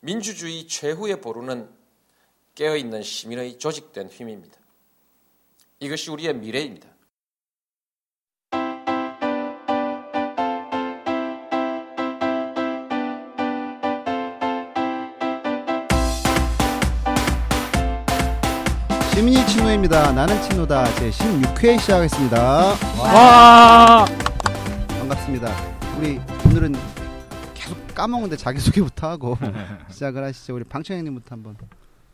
민주주의 최후의 보루는 깨어있는 시민의 조직된 힘입니다. 이것이 우리의 미래입니다. 시민이 친노입니다. 나는 친노다. 제 16회 시작하겠습니다. 와. 반갑습니다. 우리 오늘은 까먹는데 자기소개부터 하고 시작을 하시죠. 우리 방청객님부터 한번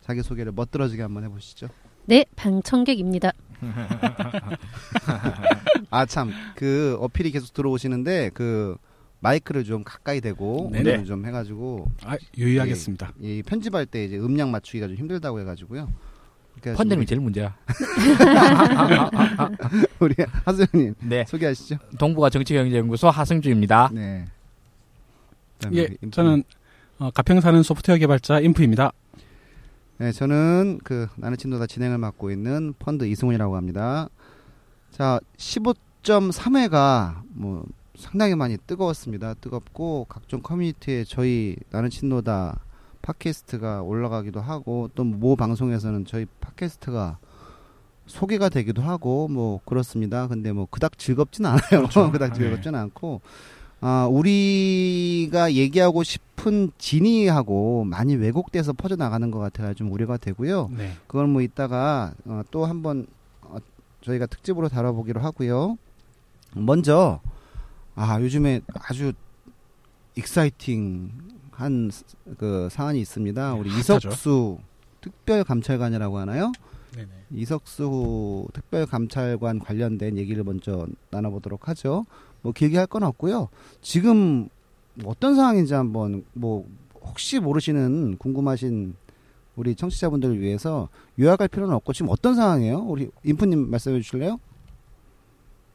자기소개를 멋들어지게 한번 해보시죠. 네, 방청객입니다. 아, 참. 그 어필이 계속 들어오시는데 그 마이크를 좀 가까이 대고 네네. 오늘 좀 해가지고 아, 유의하겠습니다. 이 편집할 때 이제 음량 맞추기가 좀 힘들다고 해가지고요. 펀드님이 우리- 제일 문제야. 우리 하수영님 네. 소개하시죠. 동부가 정치경제연구소 하승주입니다. 네. 그다음에 예, 인프- 저는 어, 가평 사는 소프트웨어 개발자 인프입니다. 네, 저는 그 나는 친노다 진행을 맡고 있는 펀드 이승훈이라고 합니다. 자, 15.3회가 뭐 상당히 많이 뜨거웠습니다. 뜨겁고 각종 커뮤니티에 저희 나는 친노다 팟캐스트가 올라가기도 하고 또 모 방송에서는 저희 팟캐스트가 소개가 되기도 하고 뭐 그렇습니다. 근데 뭐 그닥 즐겁진 않아요. 그렇죠. 그닥 네. 즐겁진 않고 아, 우리가 얘기하고 싶은 진위하고 많이 왜곡돼서 퍼져나가는 것 같아서 좀 우려가 되고요. 네. 그걸 뭐 이따가 어, 또 한번 어, 저희가 특집으로 다뤄보기로 하고요. 먼저 아 요즘에 아주 익사이팅한 그 사안이 있습니다. 우리 네, 핫하죠. 이석수 특별 감찰관이라고 하나요? 네네. 이석수 특별 감찰관 관련된 얘기를 먼저 나눠보도록 하죠. 뭐 길게 할 건 없고요. 지금 어떤 상황인지 한번 뭐 혹시 모르시는 궁금하신 우리 청취자분들을 위해서 요약할 필요는 없고 지금 어떤 상황이에요? 우리 인프님 말씀해 주실래요?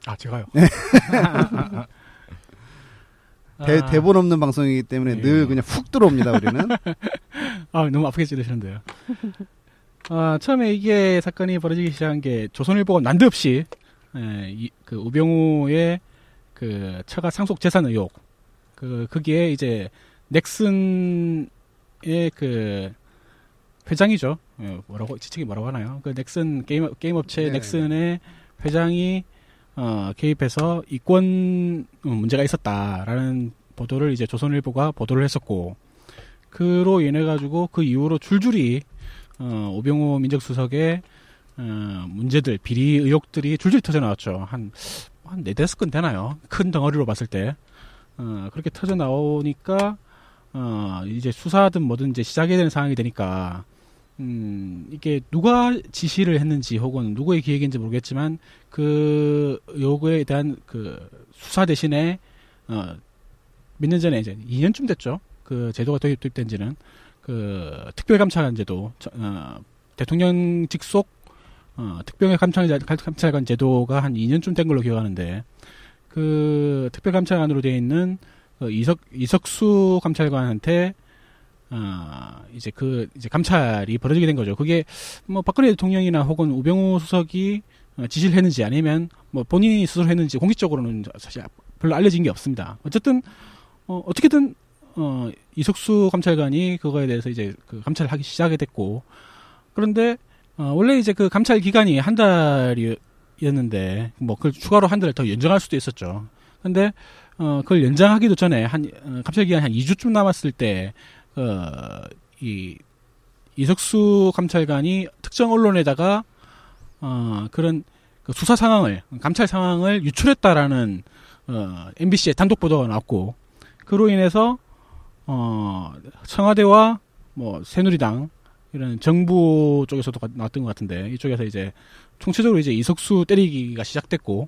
아, 제가요. 대, 아, 대본 없는 방송이기 때문에 예. 늘 그냥 훅 들어옵니다 우리는. 아, 너무 아프게 찌르시는데요. 아, 처음에 이게 사건이 벌어지기 시작한 게 조선일보가 난데없이 에, 이, 그 우병우의 그 처가 상속 재산 의혹 그 그게 이제 넥슨의 그 회장이죠. 예, 뭐라고 지칭이 뭐라고 하나요? 그 넥슨 게임 게임 업체 네. 넥슨의 회장이 어, 개입해서 이권 어, 문제가 있었다라는 보도를 이제 조선일보가 보도를 했었고 그로 인해 가지고 그 이후로 줄줄이 어, 오병호 민정수석의 어, 문제들 비리 의혹들이 줄줄이 터져 나왔죠. 한 한 네다섯 건 되나요? 큰 덩어리로 봤을 때 어, 그렇게 터져 나오니까 어, 이제 수사든 뭐든 이제 시작해야 되는 상황이 되니까 음, 이게 누가 지시를 했는지 혹은 누구의 기획인지 모르겠지만 그 요구에 대한 그 수사 대신에 어, 몇 년 전에 이제 2년쯤 됐죠. 그 제도가 도입, 도입된 지는 그 특별감찰관 제도 저- 어, 대통령 직 속 어, 특별 감찰, 감찰관 제도가 한 2년쯤 된 걸로 기억하는데 그 특별감찰관으로 되어 있는 그 이석 이석수 감찰관한테 어, 이제 그 이제 감찰이 벌어지게 된 거죠. 그게 뭐 박근혜 대통령이나 혹은 우병우 수석이 어, 지시를 했는지 아니면 뭐 본인이 스스로 했는지 공식적으로는 사실 별로 알려진 게 없습니다. 어쨌든 어, 어떻게든 어, 이석수 감찰관이 그거에 대해서 이제 그 감찰을 하기 시작이 됐고 그런데 어, 원래 이제 그 감찰 기간이 한 달이었는데 뭐 그걸 추가로 한 달을 더 연장할 수도 있었죠. 근데 어, 그걸 연장하기도 전에 한 어, 감찰 기간이 한 2주쯤 남았을 때 어, 이 이석수 감찰관이 특정 언론에다가 어, 그런 그 수사 상황을 감찰 상황을 유출했다라는 어, MBC의 단독 보도가 나왔고 그로 인해서 어, 청와대와 뭐 새누리당 이런 정부 쪽에서도 가- 나왔던 것 같은데 이쪽에서 이제 총체적으로 이제 이석수 때리기가 시작됐고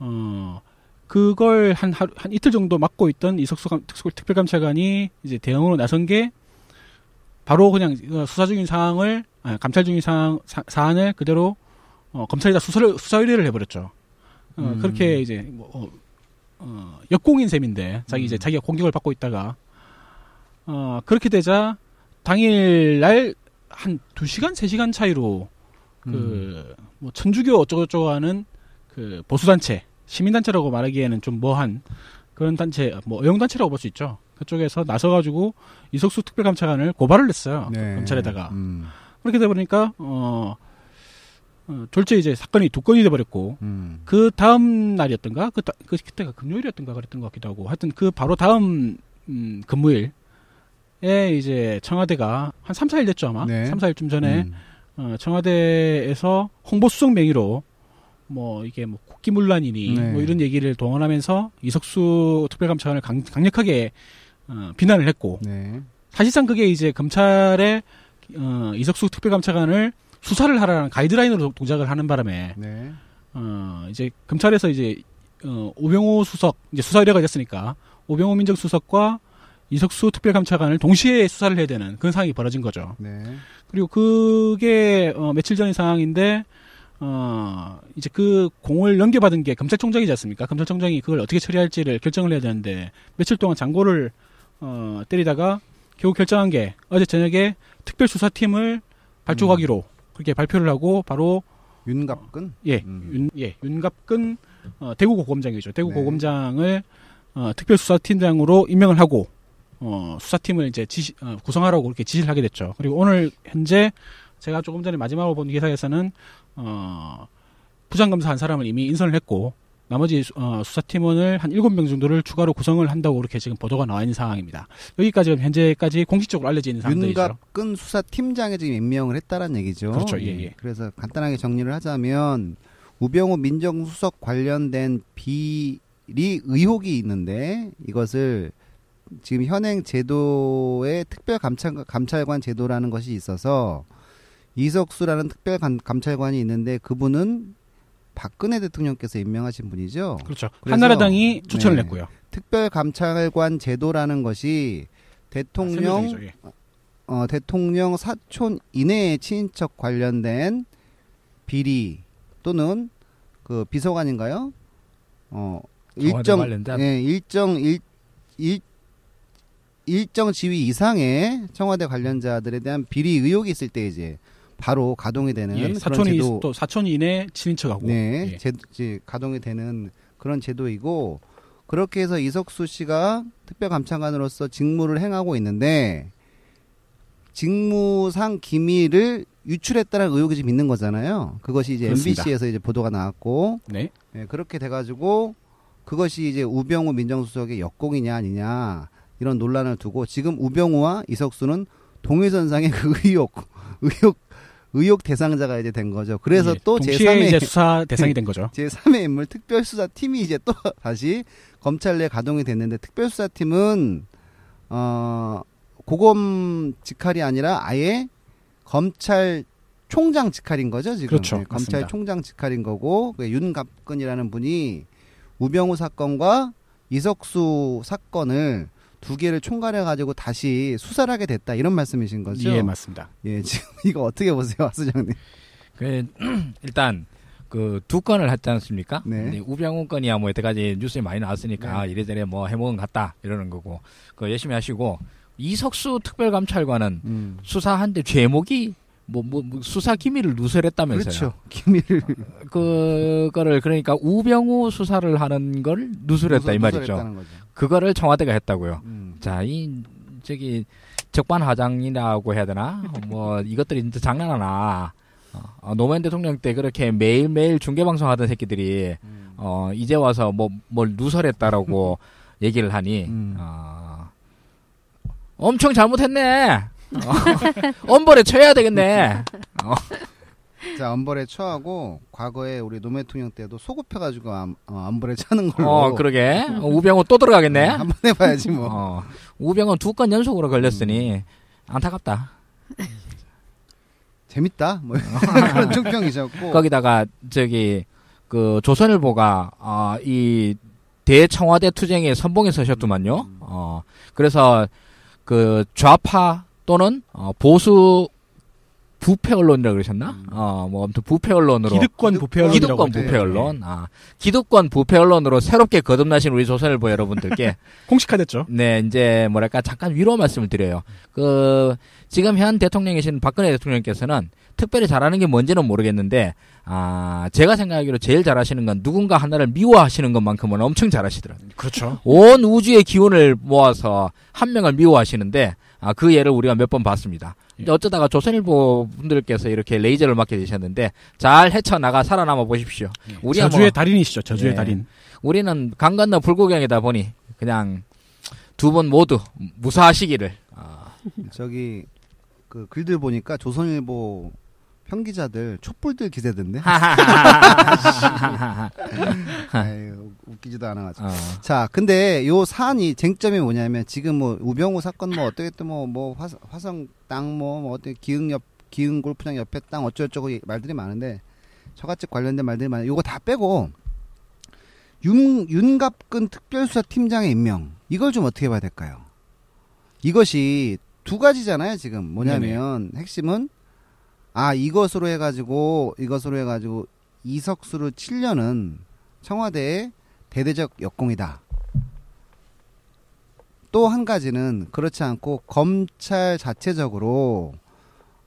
어 그걸 한 하루 한 이틀 정도 맡고 있던 이석수 감- 특수 특별감찰관이 이제 대응으로 나선 게 바로 그냥 어, 수사 중인 상황을 아, 감찰 중인 상황 사, 사안을 그대로 어, 검찰에다 수사를 수사 의뢰를 해버렸죠. 어, 음. 그렇게 이제 뭐 어, 어, 역공인 셈인데 자기 이제 음. 자기가 공격을 받고 있다가 어, 그렇게 되자 당일날 한 2시간, 3시간 차이로 그, 뭐, 천주교 어쩌고저쩌고 하는 그 보수단체, 시민단체라고 말하기에는 좀 뭐한 그런 단체, 뭐, 어용단체라고 볼 수 있죠. 그쪽에서 나서가지고 이석수 특별감찰관을 고발을 했어요. 네. 검찰에다가 음. 그렇게 돼 버리니까 어, 어 졸제 이제 사건이 두 건이 돼 버렸고 음. 그 다음 날이었던가 그, 다- 그 그때가 금요일이었던가 그랬던 것 같기도 하고 하여튼 그 바로 다음 음, 금요일 에 이제 청와대가 한 3, 4일 됐죠 아마 네. 3, 4일쯤 전에 음. 어, 청와대에서 홍보 수석 명의로 뭐 이게 뭐 국기문란이니 네. 뭐 이런 얘기를 동원하면서 이석수 특별감찰관을 강, 강력하게 어, 비난을 했고 네. 사실상 그게 이제 검찰의 어, 이석수 특별감찰관을 수사를 하라는 가이드라인으로 동작을 하는 바람에 네. 어, 이제 검찰에서 이제 어, 오병호 수석 이제 수사 의뢰가 됐으니까 오병호 민정수석과 이석수 특별감찰관을 동시에 수사를 해야 되는 그런 상황이 벌어진 거죠. 네. 그리고 그게 어, 며칠 전의 상황인데 어, 이제 그 공을 넘겨받은 게 검찰총장이지 않습니까? 검찰총장이 그걸 어떻게 처리할지를 결정을 해야 되는데 며칠 동안 장고를 어, 때리다가 결국 결정한 게 어제 저녁에 특별수사팀을 발족하기로 그렇게 발표를 하고 바로 윤갑근. 예, 음. 윤, 예, 윤갑근 어, 대구 고검장이죠. 대구 네. 고검장을 어, 특별수사팀장으로 임명을 하고 어, 수사팀을 이제 지시, 어, 구성하라고 그렇게 지시를 하게 됐죠. 그리고 오늘 현재 제가 조금 전에 마지막으로 본 기사에서는 어, 부장검사 한 사람을 이미 인선을 했고 나머지 수- 어, 수사팀원을 한 7명 정도를 추가로 구성을 한다고 그렇게 지금 보도가 나와 있는 상황입니다. 여기까지 현재까지 공식적으로 알려져 있는 사항들이죠. 윤갑근 수사팀장에 지금 임명을 했다는 얘기죠. 그렇죠. 예, 예. 그래서 간단하게 정리를 하자면 우병우 민정수석 관련된 비리 의혹이 있는데 이것을 지금 현행 제도의 특별 감찰, 감찰관 제도라는 것이 있어서 이석수라는 특별 감- 감찰관이 있는데 그분은 박근혜 대통령께서 임명하신 분이죠. 그렇죠. 한나라당이 추천을 네. 했고요. 특별 감찰관 제도라는 것이 대통령 아, 예. 어, 대통령 사촌 이내의 친인척 관련된 비리 또는 그 비서관인가요? 어, 일정? 예, 일정 일, 일 일정 지위 이상의 청와대 관련자들에 대한 비리 의혹이 있을 때 이제 바로 가동이 되는 예, 그런 사촌이 제도 또 사촌이 이내 친인척하고 네, 예. 제, 이제 가동이 되는 그런 제도이고 그렇게 해서 이석수 씨가 특별감찰관으로서 직무를 행하고 있는데 직무상 기밀을 유출했다는 의혹이 지금 있는 거잖아요. 그것이 이제 그렇습니다. MBC에서 이제 보도가 나왔고 네. 예, 그렇게 돼가지고 그것이 이제 우병우 민정수석의 역공이냐 아니냐 이런 논란을 두고 지금 우병우와 이석수는 동일선상의 그 의혹 의혹 의혹 대상자가 이제 된 거죠. 그래서 예, 또 동시에 제3의 이제 수사 대상이 된 거죠. 제3의 인물 특별수사팀이 이제 또 다시 검찰 내 가동이 됐는데 특별수사팀은 어 고검 직할이 아니라 아예 검찰 총장 직할인 거죠 지금 그렇죠. 네, 검찰. 총장 직할인 거고 그 윤갑근이라는 분이 우병우 사건과 이석수 사건을 두 개를 총괄해 가지고 다시 수사를 하게 됐다 이런 말씀이신 거죠? 예, 맞습니다. 예, 지금 이거 어떻게 보세요, 하수장님? 그 일단 그두 건을 했지 않습니까? 네. 우병우 건이야 뭐 여태까지 뉴스에 많이 나왔으니까 이래저래 뭐 해먹은 것 같다 이러는 거고 그 열심히 하시고 이석수 특별감찰관은 음. 수사한데 제목이 뭐, 뭐, 뭐 수사 기밀을 누설했다면서요. 그렇죠. 기밀을 그거를 그러니까 우병우 수사를 하는 걸 누설했다 이 말이죠. 그거를 청와대가 했다고요. 음. 자, 이 저기 적반하장이라고 해야 되나? 뭐 이것들이 진짜 장난하나? 어, 노무현 대통령 때 그렇게 매일매일 중계 방송 하던 새끼들이 음. 어, 이제 와서 뭐 뭘 누설했다라고 얘기를 하니 음. 어, 엄청 잘못했네. 어, 엄벌에 쳐야 되겠네. 어, 자, 엄벌에 처하고 과거에 우리 노무현 대통령 때도 소급해가지고 암, 어, 엄벌에 차는 걸로. 어, 그러게. 어, 우병우 또 들어가겠네. 음, 한번 해봐야지 뭐. 어, 우병우 두 건 연속으로 걸렸으니 안타깝다. 재밌다. 뭐 그런 총평이셨고. 거기다가 저기 그 조선일보가 어, 이 대청와대 투쟁에 선봉에 서셨더만요. 어, 그래서 그 좌파 또는 어, 보수 부패 언론이라 그러셨나? 어, 뭐 아무튼 부패 언론으로 기득권 부패 언론이라고 기득권. 부패 언론. 아, 기득권 부패 언론으로 새롭게 거듭나신 우리 조선일보 여러분들께 공식화됐죠. 네, 이제 뭐랄까 잠깐 위로 말씀을 드려요. 그 지금 현 대통령이신 박근혜 대통령께서는 특별히 잘하는 게 뭔지는 모르겠는데 아, 제가 생각하기로 제일 잘하시는 건 누군가 하나를 미워하시는 것만큼은 엄청 잘하시더라고요. 그렇죠. 온 우주의 기운을 모아서 한 명을 미워하시는데 아, 그 예를 우리가 몇 번 봤습니다. 이제 어쩌다가 조선일보 분들께서 이렇게 레이저를 맞게 되셨는데 잘 헤쳐나가 살아남아 보십시오. 우리야 저주의 뭐- 달인이시죠. 저주의 예. 달인. 우리는 강 건너 불구경이다 보니 그냥 두 분 모두 무사하시기를. 아, 저기 그 글들 보니까 조선일보 편기자들 촛불들 기세던데. 아유, 웃기지도 않아가지고. 어. 자, 근데 요 사안이 쟁점이 뭐냐면 지금 뭐 우병우 사건 뭐 어떻게 뭐뭐 화성 땅뭐 뭐 어떻게 기흥 옆 기흥 골프장 옆에 땅 어쩌고저쩌고 이- 말들이 많은데 저같이 관련된 말들이 많아요. 요거 다 빼고 윤 윤갑근 특별수사 팀장의 임명 이걸 좀 어떻게 봐야 될까요? 이것이 두 가지잖아요, 지금. 뭐냐면 핵심은 아, 이것으로 해 가지고 이것으로 해 가지고 이석수를 치려는 청와대의 대대적 역공이다. 또 한 가지는 그렇지 않고 검찰 자체적으로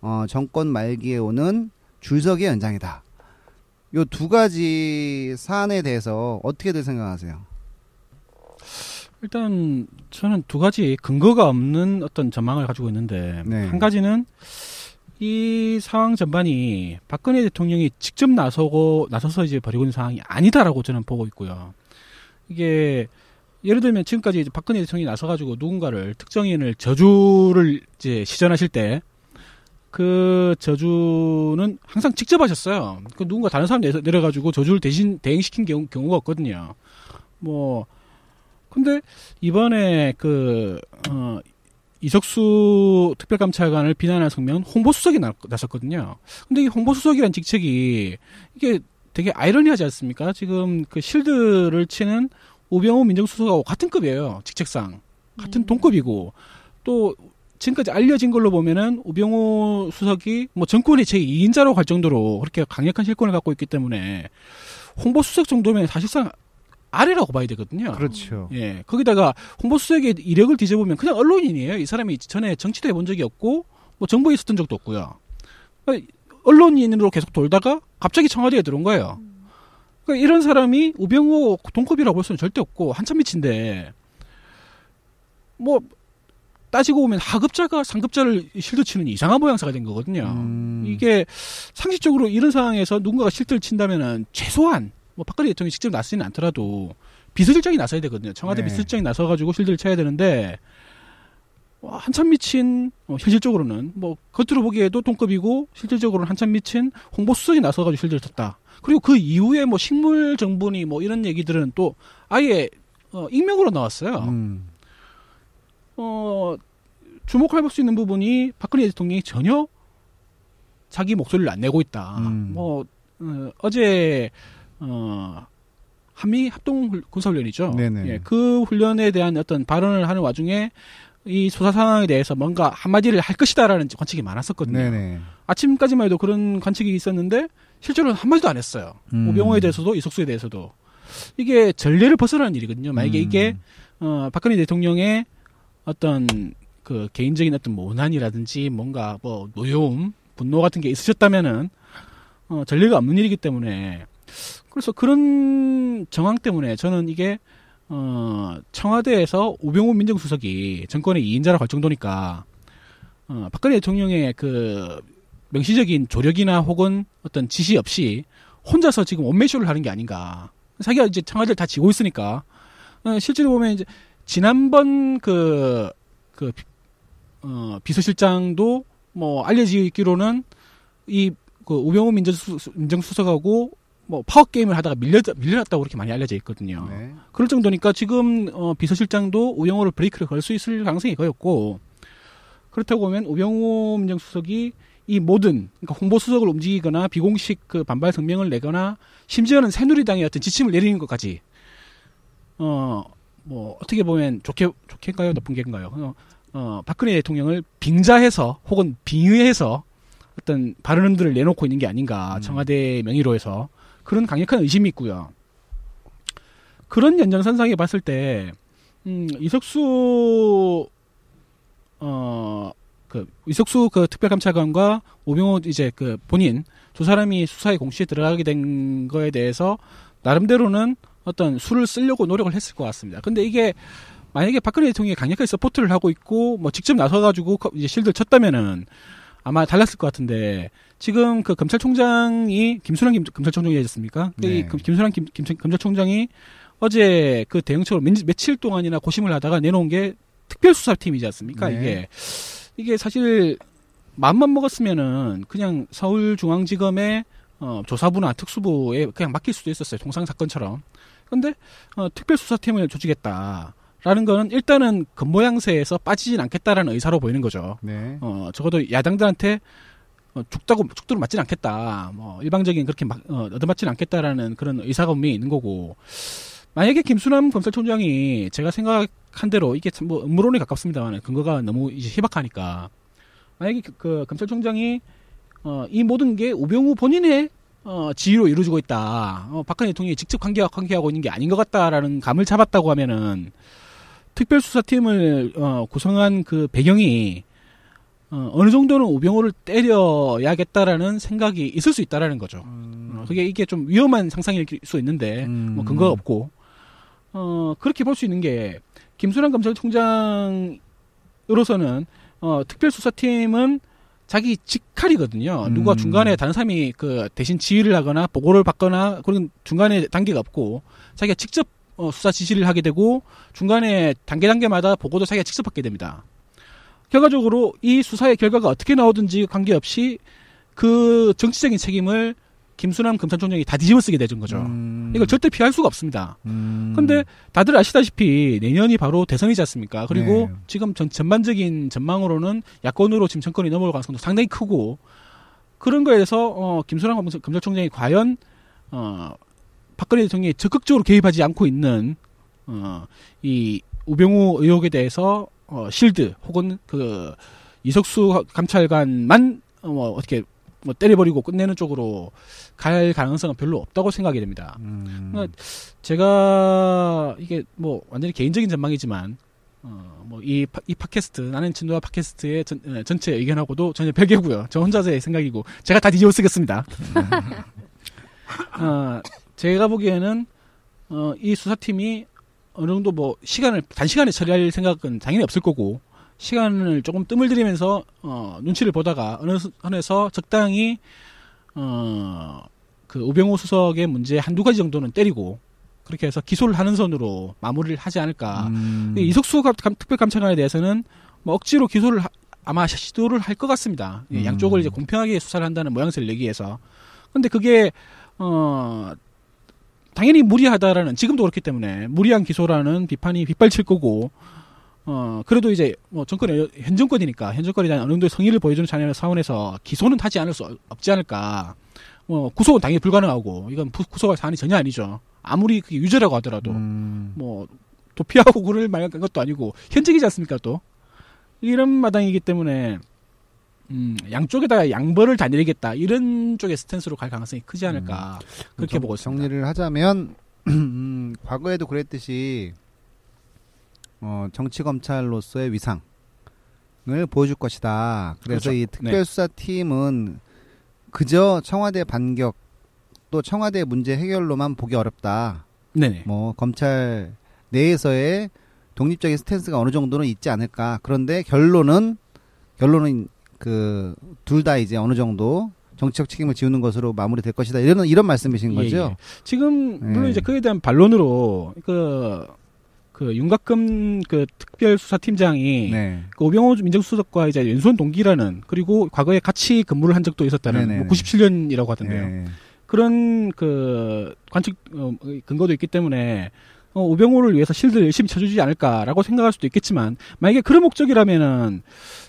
어, 정권 말기에 오는 줄서기 연장이다. 요 두 가지 사안에 대해서 어떻게들 생각하세요? 일단 저는 두 가지 근거가 없는 어떤 전망을 가지고 있는데 네. 한 가지는 이 상황 전반이 박근혜 대통령이 직접 나서고 나서서 이제 벌이고 있는 상황이 아니다라고 저는 보고 있고요. 이게 예를 들면 지금까지 이제 박근혜 대통령이 나서가지고 누군가를 특정인을 저주를 이제 시전하실 때 그 저주는 항상 직접 하셨어요. 그 누군가 다른 사람 내려가지고 저주를 대신 대행시킨 경우, 경우가 없거든요. 뭐 근데 이번에 그 어, 이석수 특별감찰관을 비난할 성명은 홍보수석이 나, 나섰거든요. 근데 이 홍보수석이란 직책이 이게 되게 아이러니하지 않습니까? 지금 그 실드를 치는 우병우 민정수석하고 같은 급이에요. 직책상. 같은 동급이고 또 지금까지 알려진 걸로 보면은 우병우 수석이 뭐 정권의 제2인자로 갈 정도로 그렇게 강력한 실권을 갖고 있기 때문에 홍보수석 정도면 사실상 아래라고 봐야 되거든요. 그렇죠. 예. 거기다가 홍보수석의 이력을 뒤져보면 그냥 언론인이에요. 이 사람이 전에 정치도 해본 적이 없고, 뭐 정부에 있었던 적도 없고요. 그러니까 언론인으로 계속 돌다가 갑자기 청와대에 들어온 거예요. 그러니까 이런 사람이 우병우 동급이라고 볼 수는 절대 없고, 한참 미친데, 뭐, 따지고 보면 하급자가 상급자를 실드 치는 이상한 모양새가 된 거거든요. 음. 이게 상식적으로 이런 상황에서 누군가가 실드를 친다면은 최소한 뭐 박근혜 대통령이 직접 나서지는 않더라도 비서실장이 나서야 되거든요. 청와대 네. 비서실장이 나서 가지고 실드를 쳐야 되는데 와, 한참 미친 어, 현실적으로는 뭐 겉으로 보기에도 동급이고 실질적으로는 한참 미친 홍보 수석이 나서가지고 실드를 쳤다. 그리고 그 이후에 뭐 식물 정분이 뭐 이런 얘기들은 또 아예 어, 익명으로 나왔어요. 음. 어, 주목할 수 있는 부분이 박근혜 대통령이 전혀 자기 목소리를 안 내고 있다. 음. 뭐 어, 어제 어, 한미 합동 훌- 군사훈련이죠. 네네. 예, 그 훈련에 대한 어떤 발언을 하는 와중에 이 조사 상황에 대해서 뭔가 한마디를 할 것이다라는 관측이 많았었거든요. 네네. 아침까지만 해도 그런 관측이 있었는데 실제로는 한마디도 안 했어요. 음. 우병우에 대해서도 이석수에 대해서도 이게 전례를 벗어나는 일이거든요. 만약에 음. 이게 어, 박근혜 대통령의 어떤 그 개인적인 어떤 모난이라든지 뭔가 뭐 노여움, 분노 같은 게 있으셨다면은 어, 전례가 없는 일이기 때문에 그래서 그런 정황 때문에 저는 이게 어, 청와대에서 우병우 민정수석이 정권의 2인자라 갈 정도니까 어, 박근혜 대통령의 그 명시적인 조력이나 혹은 어떤 지시 없이 혼자서 지금 원맨쇼를 하는 게 아닌가. 자기가 이제 청와대를 다 지고 있으니까 어, 실제로 보면 이제 지난번 그, 그, 비- 어, 비서실장도 뭐 알려지기로는 이, 그 우병우 민정수, 민정수석하고 뭐 파워 게임을 하다가 밀려, 밀려났다고 그렇게 많이 알려져 있거든요. 네. 그럴 정도니까 지금 어, 비서실장도 우병우를 브레이크를 걸 수 있을 가능성이 거의 없고 그렇다고 보면 우병우 민정수석이 이 모든 그러니까 홍보 수석을 움직이거나 비공식 그 반발 성명을 내거나 심지어는 새누리당의 어떤 지침을 내리는 것까지 어 뭐 어떻게 보면 좋게 좋게인가요 나쁜 게인가요 어, 어 박근혜 대통령을 빙자해서 혹은 빙의해서 어떤 발언들을 내놓고 있는 게 아닌가 음. 청와대 명의로 해서 그런 강력한 의심이 있고요. 그런 연장선상에 봤을 때 음, 이석수 어 그 이석수 그 특별감찰관과 우병우 이제 그 본인 두 사람이 수사에 동시에 들어가게 된 거에 대해서 나름대로는 어떤 수를 쓰려고 노력을 했을 것 같습니다. 근데 이게 만약에 박근혜 대통령이 강력하게 support를 하고 있고 뭐 직접 나서가지고 커- 이제 shield를 쳤다면은 아마 달랐을 것 같은데 지금 그 검찰총장이 김순환 김, 검찰총장이었습니까? 네. 이 금- 김순환 김, 김, 검찰총장이 어제 그 대응책으로 며, 며칠 동안이나 고심을 하다가 내놓은 게 특별수사팀이지 않습니까? 네. 이게 이게 사실 마음만 먹었으면은 그냥 서울중앙지검의 어, 조사부나 특수부에 그냥 맡길 수도 있었어요. 통상 사건처럼. 근데 어, 특별수사팀을 조직했다 라는 거는 일단은 겉모양새에서 빠지진 않겠다라는 의사로 보이는 거죠. 네. 어, 적어도 야당들한테 어, 죽다고 죽도록 맞지는 않겠다. 뭐 일방적인 그렇게 막 어, 얻어맞지는 않겠다라는 그런 분명히 있는 거고. 만약에 김수남 검찰총장이 제가 생각한 대로 이게 참뭐 음모론에 가깝습니다만 근거가 너무 이제 희박하니까 만약에 그, 그 검찰총장이 어, 이 모든 게 우병우 본인의 어, 지위로 이루어지고 있다. 어, 박근혜 대통령이 직접 관계, 관계하고 있는 게 아닌 것 같다라는 감을 잡았다고 하면은 특별수사팀을 어, 구성한 그 배경이 어, 어느 정도는 우병우를 때려야겠다라는 생각이 있을 수 있다라는 거죠. 어, 그게 이게 좀 위험한 상상일 수 있는데 음. 뭐 근거가 없고 어 그렇게 볼 수 있는 게 김순환 검찰총장으로서는 어 특별수사팀은 자기 직할이거든요. 음. 누가 중간에 다른 사람이 그 대신 지휘를 하거나 보고를 받거나 그런 중간에 단계가 없고 자기가 직접 어, 수사 지시를 하게 되고 중간에 단계 단계마다 보고도 자기가 직접 받게 됩니다. 결과적으로 이 수사의 결과가 어떻게 나오든지 관계없이 그 정치적인 책임을 김순환 검찰총장이 다 뒤집어 쓰게 되는 거죠. 음. 이걸 절대 피할 수가 없습니다. 음. 근데 다들 아시다시피 내년이 바로 대선이지 않습니까? 그리고 네. 지금 전, 전반적인 전망으로는 야권으로 지금 정권이 넘어올 가능성도 상당히 크고 그런 거에 대해서 어, 검찰- 검찰총장이 과연 어, 박근혜 대통령이 적극적으로 개입하지 않고 있는 어, 이 우병우 의혹에 대해서 어, 실드 혹은 그 이석수 감찰관만 어, 뭐 어떻게 뭐 때려버리고 끝내는 쪽으로 갈 가능성은 별로 없다고 생각이 됩니다. 음. 그러니까 제가 이게 뭐 완전히 개인적인 전망이지만 어뭐이 이 팟캐스트 나는 진도와 팟캐스트의 전, 에, 전체 의견하고도 전혀 별개고요. 저 혼자서의 생각이고 제가 다 뒤집어 쓰겠습니다. 어, 제가 보기에는 어, 이 수사팀이 어느 정도 뭐 시간을 단시간에 처리할 생각은 당연히 없을 거고 시간을 조금 뜸을 들이면서 어, 눈치를 보다가 어느 선에서 적당히 어, 그 우병우 수석의 문제 한두 가지 정도는 때리고 그렇게 해서 기소를 하는 선으로 마무리를 하지 않을까. 음. 이석수 특별감찰관에 대해서는 뭐 억지로 기소를 하- 아마 시도를 할 것 같습니다. 예, 음. 양쪽을 이제 공평하게 수사를 한다는 모양새를 내기 위해서. 근데 그게 어 당연히 무리하다라는 지금도 그렇기 때문에 무리한 기소라는 비판이 빗발칠 거고 어 그래도 이제 뭐 정권의 현 정권이니까 현 정권에 대한 어느 정도의 성의를 보여주는 차원에서 사원에서 기소는 하지 않을 수 없지 않을까. 뭐 구속은 당연히 불가능하고 이건 부- 구속할 사안이 전혀 아니죠. 아무리 그게 유죄라고 하더라도 음. 뭐 도피하고 그럴 말한 것도 아니고 현직이지 않습니까 또 이런 마당이기 때문에 음, 양쪽에다가 양벌을 다 내리겠다 이런 쪽의 스탠스로 갈 가능성이 크지 않을까 그렇게 정- 보고 있습니다. 정리를 하자면 음, 과거에도 그랬듯이 어, 정치 검찰로서의 위상을 보여줄 것이다. 그래서 그렇죠. 이 특별수사팀은 그저 청와대 반격 또 청와대 문제 해결로만 보기 어렵다. 네네. 뭐 검찰 내에서의 독립적인 스탠스가 어느 정도는 있지 않을까. 그런데 결론은 결론은 그 둘 다 이제 어느 정도 정치적 책임을 지우는 것으로 마무리될 것이다. 이런 이런 말씀이신 예, 거죠? 예. 지금 물론 예. 이제 그에 대한 반론으로 그, 그 윤곽금 그 특별수사팀장이 네. 그 오병호 민정수석과 이제 연수원 동기라는 그리고 과거에 같이 근무를 한 적도 있었다는 네네네. 뭐 97년이라고 하던데요. 네. 그런 그 관측 어, 근거도 있기 때문에 어, 오병호를 위해서 실드를 열심히 쳐주지 않을까라고 생각할 수도 있겠지만 만약에 그런 목적이라면은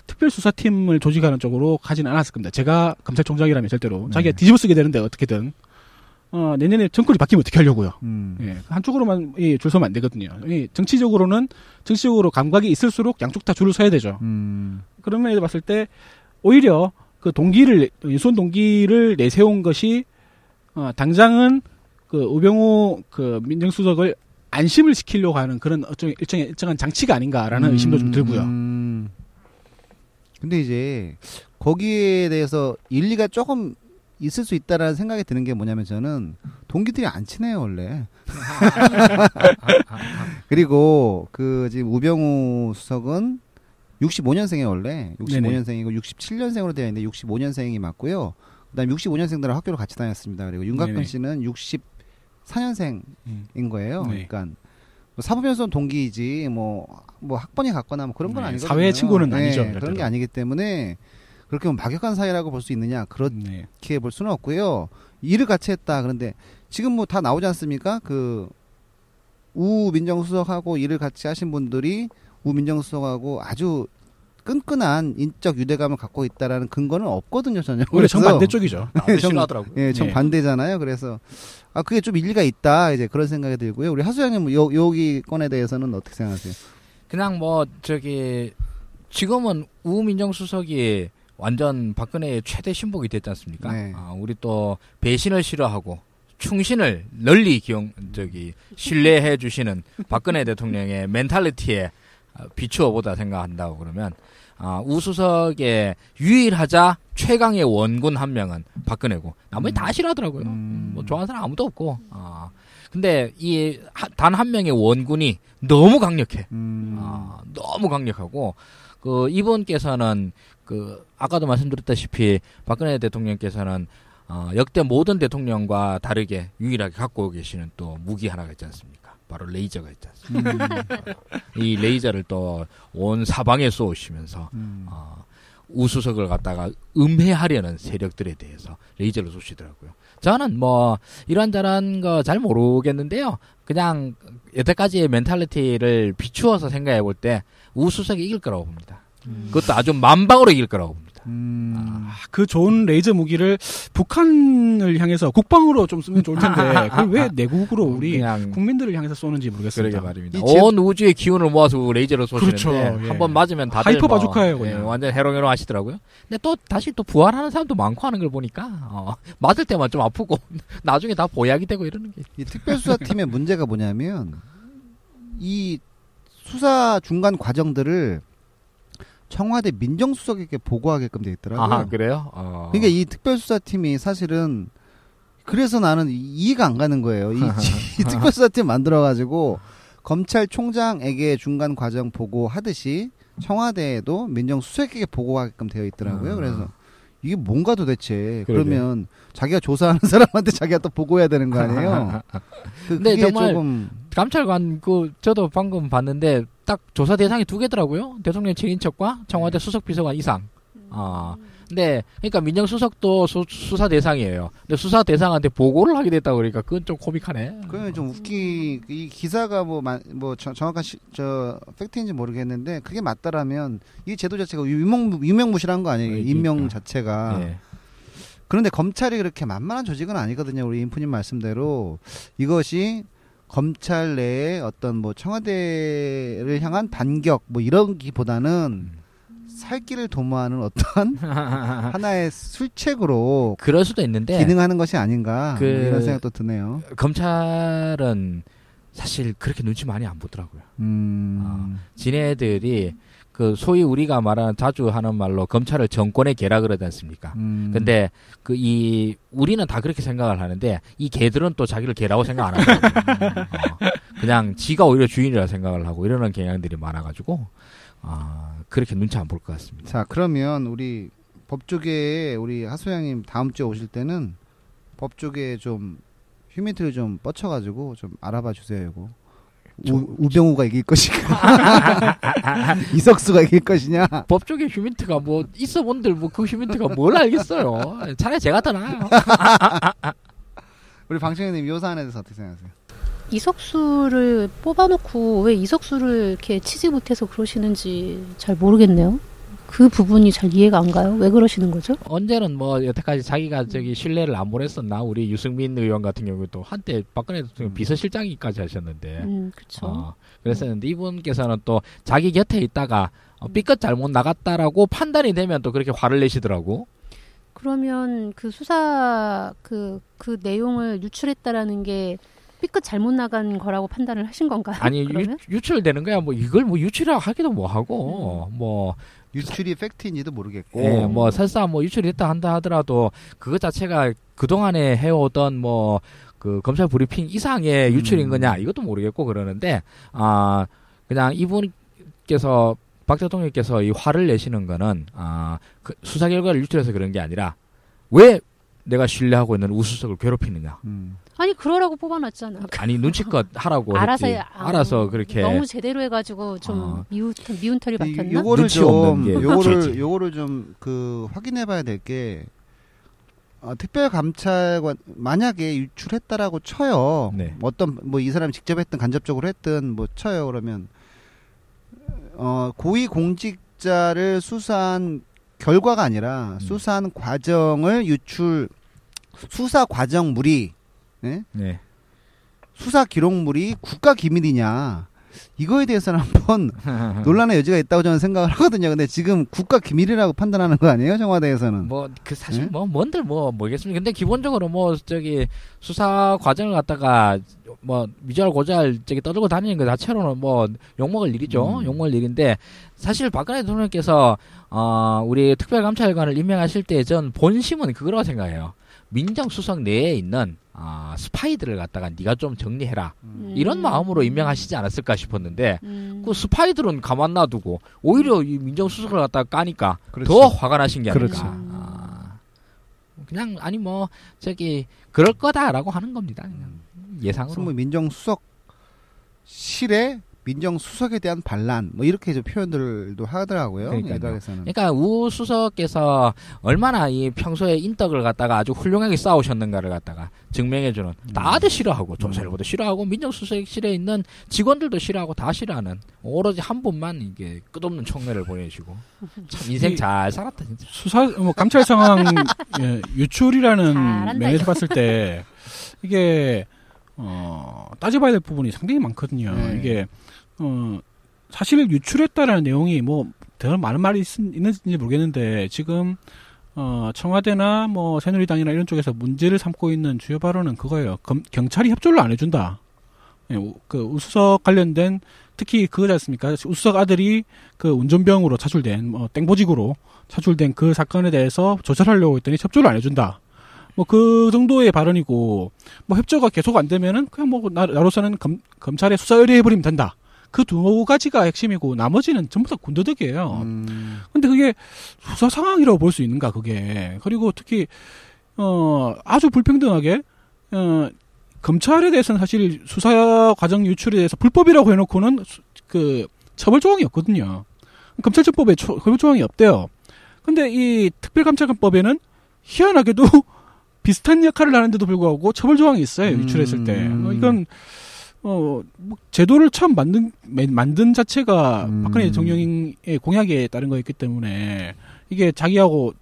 특별수사팀을 조직하는 쪽으로 가지는 않았을 겁니다. 제가 검찰총장이라면 절대로 네. 자기가 뒤집어쓰게 되는데 어떻게든 어, 내년에 정권이 바뀌면 어떻게 하려고요? 음. 예, 한쪽으로만 예, 줄 서면 안 되거든요. 이 정치적으로는 정치적으로 감각이 있을수록 양쪽 다 줄을 서야 되죠. 음. 그런 면에서 봤을 때 오히려 그 동기를 인수원 동기를 내세운 것이 어, 당장은 그 우병우 그 민정수석을 안심을 시키려고 하는 그런 어쩌 일정의 일정한 장치가 아닌가라는 의심도 좀 들고요. 음. 근데 이제 거기에 대해서 일리가 조금 있을 수 있다라는 생각이 드는 게 뭐냐면 저는 동기들이 안 친해요 원래. 그리고 그 지금 우병우 수석은 65년생이 원래 65년생이고 67년생으로 되어 있는데 65년생이 맞고요. 그다음 에 65년생들은 학교를 같이 다녔습니다. 그리고 윤곽근 네네. 씨는 64년생인 음. 거예요. 네. 그러니까 뭐 사법연수원 동기이지 뭐, 뭐 학번이 같거나 뭐 그런 건 네, 아니거든요. 사회 친구는 아니죠, 그런. 게 아니기 때문에 그렇게 뭐 막역한 사이라고 볼 수 있느냐 그렇게 네. 볼 수는 없고요. 일을 같이 했다. 그런데 지금 뭐 다 나오지 않습니까? 그 우 민정수석하고 일을 같이 하신 분들이 우 민정수석하고 아주 끈끈한 인적 유대감을 갖고 있다라는 근거는 없거든요, 전혀. 원래 정반대 쪽이죠. 싫어하더라고요. 예, 정 네. 반대잖아요. 그래서 아 그게 좀 일리가 있다 이제 그런 생각이 들고요. 우리 하수장님 요 여기 건에 대해서는 어떻게 생각하세요? 그냥 뭐 저기 지금은 우민정 수석이 완전 박근혜의 최대 신복이 됐지 않습니까? 네. 아, 우리 또 배신을 싫어하고 충신을 널리 기용 저기 신뢰해 주시는 박근혜 대통령의 멘탈리티에 아, 비추어 보다 생각한다고 그러면 아, 우수석의 유일하자 최강의 원군 한 명은 박근혜고 나머지 다 싫어하더라고요. 음. 뭐 좋아하는 사람 아무도 없고. 아. 근데 이 단 한 명의 원군이 너무 강력해. 음. 아, 너무 강력하고 그 이분께서는 그 아까도 말씀드렸다시피 박근혜 대통령께서는 어, 역대 모든 대통령과 다르게 유일하게 갖고 계시는 또 무기 하나가 있지 않습니까? 바로 레이저가 있지 않습니까? 이 레이저를 또 온 사방에 쏘시면서 음. 어, 우수석을 갖다가 음해하려는 세력들에 대해서 레이저를 쏘시더라고요. 저는 뭐 이런저런 거 잘 모르겠는데요. 그냥 여태까지의 mentality를 비추어서 생각해 볼 때 우수석이 이길 거라고 봅니다. 그것도 아주 만방으로 이길 거라고 봅니다. 음. 아, 그 좋은 레이저 무기를 북한을 향해서 국방으로 좀 쓰면 좋을 텐데 그걸 왜 내국으로 우리 그냥 국민들을 향해서 쏘는지 모르겠습니다. 그러게 말입니다. 이 제- 온 우주의 기운을 모아서 레이저로 쏘시는데 그렇죠, 예. 한번 맞으면 다들 hyper 뭐, 바주카예요, 예, 그냥. 완전 해롱해롱 하시더라고요. 근데 또 다시 또 부활하는 사람도 많고 하는 걸 보니까 어, 맞을 때만 좀 아프고 나중에 다 보약이 되고 이러는 게 이 특별수사팀의 문제가 뭐냐면 이 수사 중간 과정들을 청와대 민정수석에게 보고하게끔 돼 있더라고요. 아 그래요? 어. 그러니까 이 특별수사팀이 사실은 그래서 나는 이해가 안 가는 거예요. 이, 이 특별수사팀 만들어가지고 검찰총장에게 중간 과정 보고 하듯이 청와대에도 민정수석에게 보고하게끔 되어 있더라고요. 아. 그래서 이게 뭔가 도대체 그러게요. 그러면 자기가 조사하는 사람한테 자기가 또 보고해야 되는 거 아니에요? 그, 근데 정말 조금 감찰관 그 저도 방금 봤는데 딱 조사 대상이 두 개더라고요. 대통령 친인척과 청와대 수석 비서관 이상. 아. 근데 그러니까 민정수석도 수, 수사 대상이에요. 근데 수사 대상한테 보고를 하게 됐다 그러니까 그건 좀 코믹하네. 그건 좀 웃기 이 기사가 뭐뭐 정확한 시, 저 팩트인지 모르겠는데 그게 맞다라면 이 제도 자체가 유명 유명무실한 거 아니에요? 그러니까. 임명 자체가. 예. 그런데 검찰이 그렇게 만만한 조직은 아니거든요. 우리 인프님 말씀대로 이것이 검찰 내에 어떤 뭐 청와대를 향한 반격 뭐 이런 기보다는 살 길을 도모하는 어떤 하나의 술책으로 그럴 수도 있는데 기능하는 것이 아닌가 그- 이런 생각도 드네요. 검찰은 사실 그렇게 눈치 많이 안 보더라고요. 음. 지네들이 그 소위 우리가 말하는 자주 하는 말로 검찰을 정권의 개라 그러지 않습니까? 음. 근데 그 이 우리는 다 그렇게 생각을 하는데 이 개들은 또 자기를 개라고 생각 안 하거든요. 어, 그냥 지가 오히려 주인이라 생각을 하고 이러는 경향들이 많아가지고 아 그렇게 눈치 안 볼 것 같습니다. 자 그러면 우리 법조계에 우리 하소양님 다음 주에 오실 때는 법조계에 좀 휴민트를 좀 뻗쳐가지고 좀 알아봐 주세요 이거 우, 우병우가 이길 것인가 이석수가 이길 것이냐 법조계 휴민트가 뭐 있어 본들 뭐 그 휴민트가 뭘 알겠어요. 차라리 제가 더 나아요. 우리 방청객님 이 사안에 대해서 어떻게 생각하세요? 이석수를 뽑아놓고 왜 이석수를 이렇게 치지 못해서 그러시는지 잘 모르겠네요. 그 부분이 잘 이해가 안 가요. 왜 그러시는 거죠? 언제는 뭐 여태까지 자기가 저기 신뢰를 안 보냈었나 우리 유승민 의원 같은 경우도 한때 박근혜 대통령 비서실장이까지 하셨는데 음, 그쵸. 어, 그랬었는데 이분께서는 또 자기 곁에 있다가 어, 삐끗 잘못 나갔다라고 판단이 되면 또 그렇게 화를 내시더라고. 그러면 그 수사 그, 그 내용을 유출했다라는 게 삐끗 잘못 나간 거라고 판단을 하신 건가요? 아니 유, 그러면? 유 출되는 거야. 뭐 이걸 뭐 유출하기도 뭐 하고 뭐 유출이 팩트인지도 모르겠고. 예, 뭐 설사 뭐 유출이 됐다 한다 하더라도 그것 자체가 그 동안에 해오던 뭐 그 검찰 브리핑 이상의 유출인 음. 거냐 이것도 모르겠고 그러는데 아 그냥 이분께서 박 대통령께서 이 화를 내시는 거는 아 그 수사 결과를 유출해서 그런 게 아니라 왜 내가 신뢰하고 있는 우수석을 괴롭히느냐 음. 아니 그러라고 뽑아놨잖아. 아니 눈치껏 하라고 알아서 했지. 해- 아, 알아서 그렇게 너무 제대로 해가지고 좀 어. 미운 미운 털이 이- 박혔나? 요거를 눈치 없는 좀게 요거를. 요거를 좀 그 확인해 봐야 될게 어, 특별 감찰관 만약에 유출했다라고 쳐요. 네. 어떤 뭐 이 사람이 직접 했든 간접적으로 했든 뭐 쳐요. 그러면 어 고위 공직자를 수사한 결과가 아니라 음. 수사한 과정을 유출 수사 과정물이 네? 네. 수사 기록물이 국가 기밀이냐 이거에 대해서는 한번 논란의 여지가 있다고 저는 생각을 하거든요. 근데 지금 국가 기밀이라고 판단하는 거 아니에요? 청와대에서는. 뭐 그 사실 네? 뭐 뭔들 뭐 모르겠습니다. 근데 기본적으로 뭐 저기 수사 과정을 갖다가 뭐 미절 고절 저기 떠들고 다니는 것 자체로는 뭐 욕먹을 일이죠. 음. 욕먹을 일인데 사실 박근혜 대통령께서 어 우리 특별감찰관을 임명하실 때 전 본심은 그거라고 생각해요. 민정수석 내에 있는 아 스파이들을 갖다가 네가 좀 정리해라 음. 이런 마음으로 임명하시지 않았을까 싶었는데 음. 그 스파이들은 가만 놔두고 오히려 이 민정수석을 갖다가 까니까 그렇죠. 더 화가 나신 게 아닐까. 그렇죠. 아, 그냥 아니 뭐 저기 그럴 거다라고 하는 겁니다. 그냥 예상으로. 승무 민정수석 실에 민정수석에 대한 반란 뭐 이렇게 좀 표현들도 하더라고요. 일각에서는. 그러니까 우 수석께서 얼마나 이 평소에 인덕을 갖다가 아주 훌륭하게 쌓으셨는가를 갖다가 증명해주는 다들 싫어하고 조선일보도 싫어하고 민정수석실에 있는 직원들도 싫어하고 다 싫어하는 오로지 한 분만 이게 끝없는 총애를 보내주고 참 인생 이- 잘 살았다 진짜. 수사 뭐 감찰 상황 예, 유출이라는 면에서. 봤을 때 이게 어 따져봐야 될 부분이 상당히 많거든요. 네. 이게 어 사실 유출했다라는 내용이 뭐 대단히 많은 말이 있, 있는지 모르겠는데 지금 어 청와대나 뭐 새누리당이나 이런 쪽에서 문제를 삼고 있는 주요 발언은 그거예요. 검- 경찰이 협조를 안 해준다. 예, 우- 그 우수석 관련된 특히 그거지 않습니까? 우수석 아들이 그 운전병으로 차출된 뭐 땡보직으로 차출된 그 사건에 대해서 조절하려고 했더니 협조를 안 해준다. 뭐 그 정도의 발언이고 뭐 협조가 계속 안 되면은 그냥 뭐 나, 나로서는 검, 검찰에 수사 의뢰해버리면 된다. 그 두 가지가 핵심이고 나머지는 전부 다 군더더기예요. 음, 근데 그게 수사 상황이라고 볼 수 있는가 그게 그리고 특히 어 아주 불평등하게 어 검찰에 대해서는 사실 수사 과정 유출에 대해서 불법이라고 해놓고는 수- 그 처벌 조항이 없거든요. 검찰청법에 초- 처벌 조항이 없대요. 근데 이 특별감찰관법에는 희한하게도 비슷한 역할을 하는데도 불구하고 처벌 조항이 있어요 유출했을 때. 음. 어, 이건 어 뭐 제도를 처음 만든 맨- 만든 자체가 음. 박근혜 대통령의 공약에 따른 거였기 때문에 이게 자기하고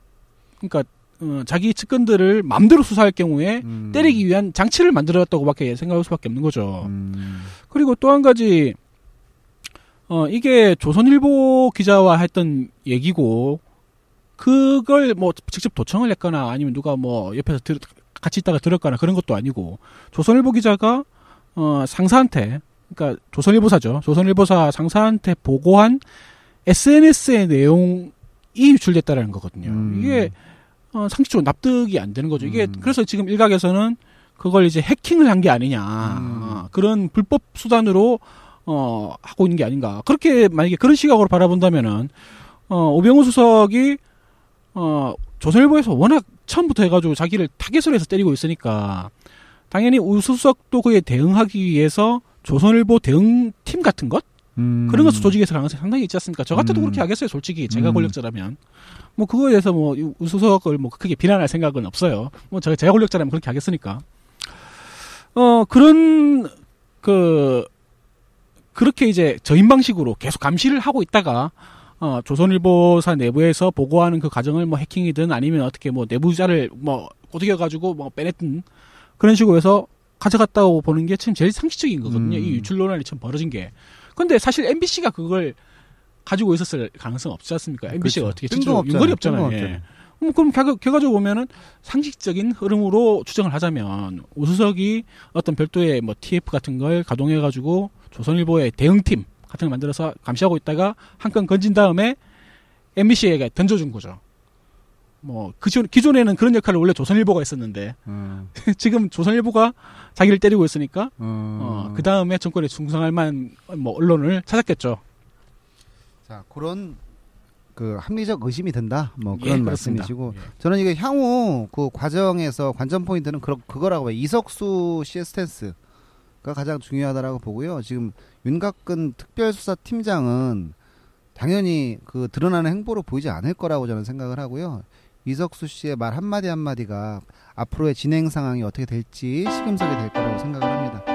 그러니까 어, 자기 측근들을 마음대로 수사할 경우에 음. 때리기 위한 장치를 만들었다고밖에 생각할 수밖에 없는 거죠. 음. 그리고 또 한 가지 어 이게 조선일보 기자와 했던 얘기고 그걸 뭐 직접 도청을 했거나 아니면 누가 뭐 옆에서 들, 같이 있다가 들었거나 그런 것도 아니고 조선일보 기자가 어 상사한테 그러니까 조선일보사죠. 조선일보사 상사한테 보고한 SNS의 내용이 유출됐다라는 거거든요. 음. 이게 어, 상식적으로 납득이 안 되는 거죠. 이게 음. 그래서 지금 일각에서는 그걸 이제 해킹을 한 게 아니냐 음. 어, 그런 불법 수단으로 어 하고 있는 게 아닌가 그렇게 만약에 그런 시각으로 바라본다면은 어 오병우 수석이 어 조선일보에서 워낙 처음부터 해가지고 자기를 타겟으로 해서 때리고 있으니까 당연히 우수석도 그에 대응하기 위해서 조선일보 대응팀 같은 것 음. 그런 것을 조직에서 가능성이 상당히 있지 않습니까? 저 같아도 음. 그렇게 하겠어요, 솔직히. 제가 음. 권력자라면. 뭐, 그거에 대해서 뭐, 이 우수석을 뭐, 크게 비난할 생각은 없어요. 뭐, 제가, 제가 권력자라면 그렇게 하겠으니까. 어, 그런, 그, 그렇게 이제 저인 방식으로 계속 감시를 하고 있다가, 어, 조선일보사 내부에서 보고하는 그 과정을 뭐 해킹이든 아니면 어떻게 뭐 내부자를 뭐 꼬드겨가지고 뭐 빼냈든 그런 식으로 해서 가져갔다고 보는 게참 제일 상식적인 거거든요. 음. 이 유출 논란이 참 벌어진 게. 근데 사실 MBC가 그걸 가지고 있었을 가능성 없지 않습니까? MBC가 그렇죠. 어떻게 뜬금없잖아요. 윤거리 없잖아요. 예. 음, 그럼 결- 결과적으로 보면은 상식적인 흐름으로 추정을 하자면 우수석이 어떤 별도의 뭐 TF 같은 걸 가동해 가지고 조선일보의 대응팀 같은 걸 만들어서 감시하고 있다가 한 건 건진 다음에 MBC에게 던져준 거죠. 뭐 기존 기존에는 그런 역할을 원래 조선일보가 했었는데 음, 지금 조선일보가 자기를 때리고 있으니까 음. 어, 그 다음에 정권에 충성할 만한 뭐 언론을 찾았겠죠. 자 그런 그 합리적 의심이 든다. 뭐 예, 그런 그렇습니다. 말씀이시고 예. 저는 이게 향후 그 과정에서 관전 포인트는 그, 그거라고 봐요. 이석수 씨의 스탠스가 가장 중요하다라고 보고요. 지금 윤곽근 특별수사팀장은 당연히 그 드러나는 행보로 보이지 않을 거라고 저는 생각을 하고요. 이석수 씨의 말 한마디 한마디가 앞으로의 진행 상황이 어떻게 될지 시금석이 될 거라고 생각을 합니다.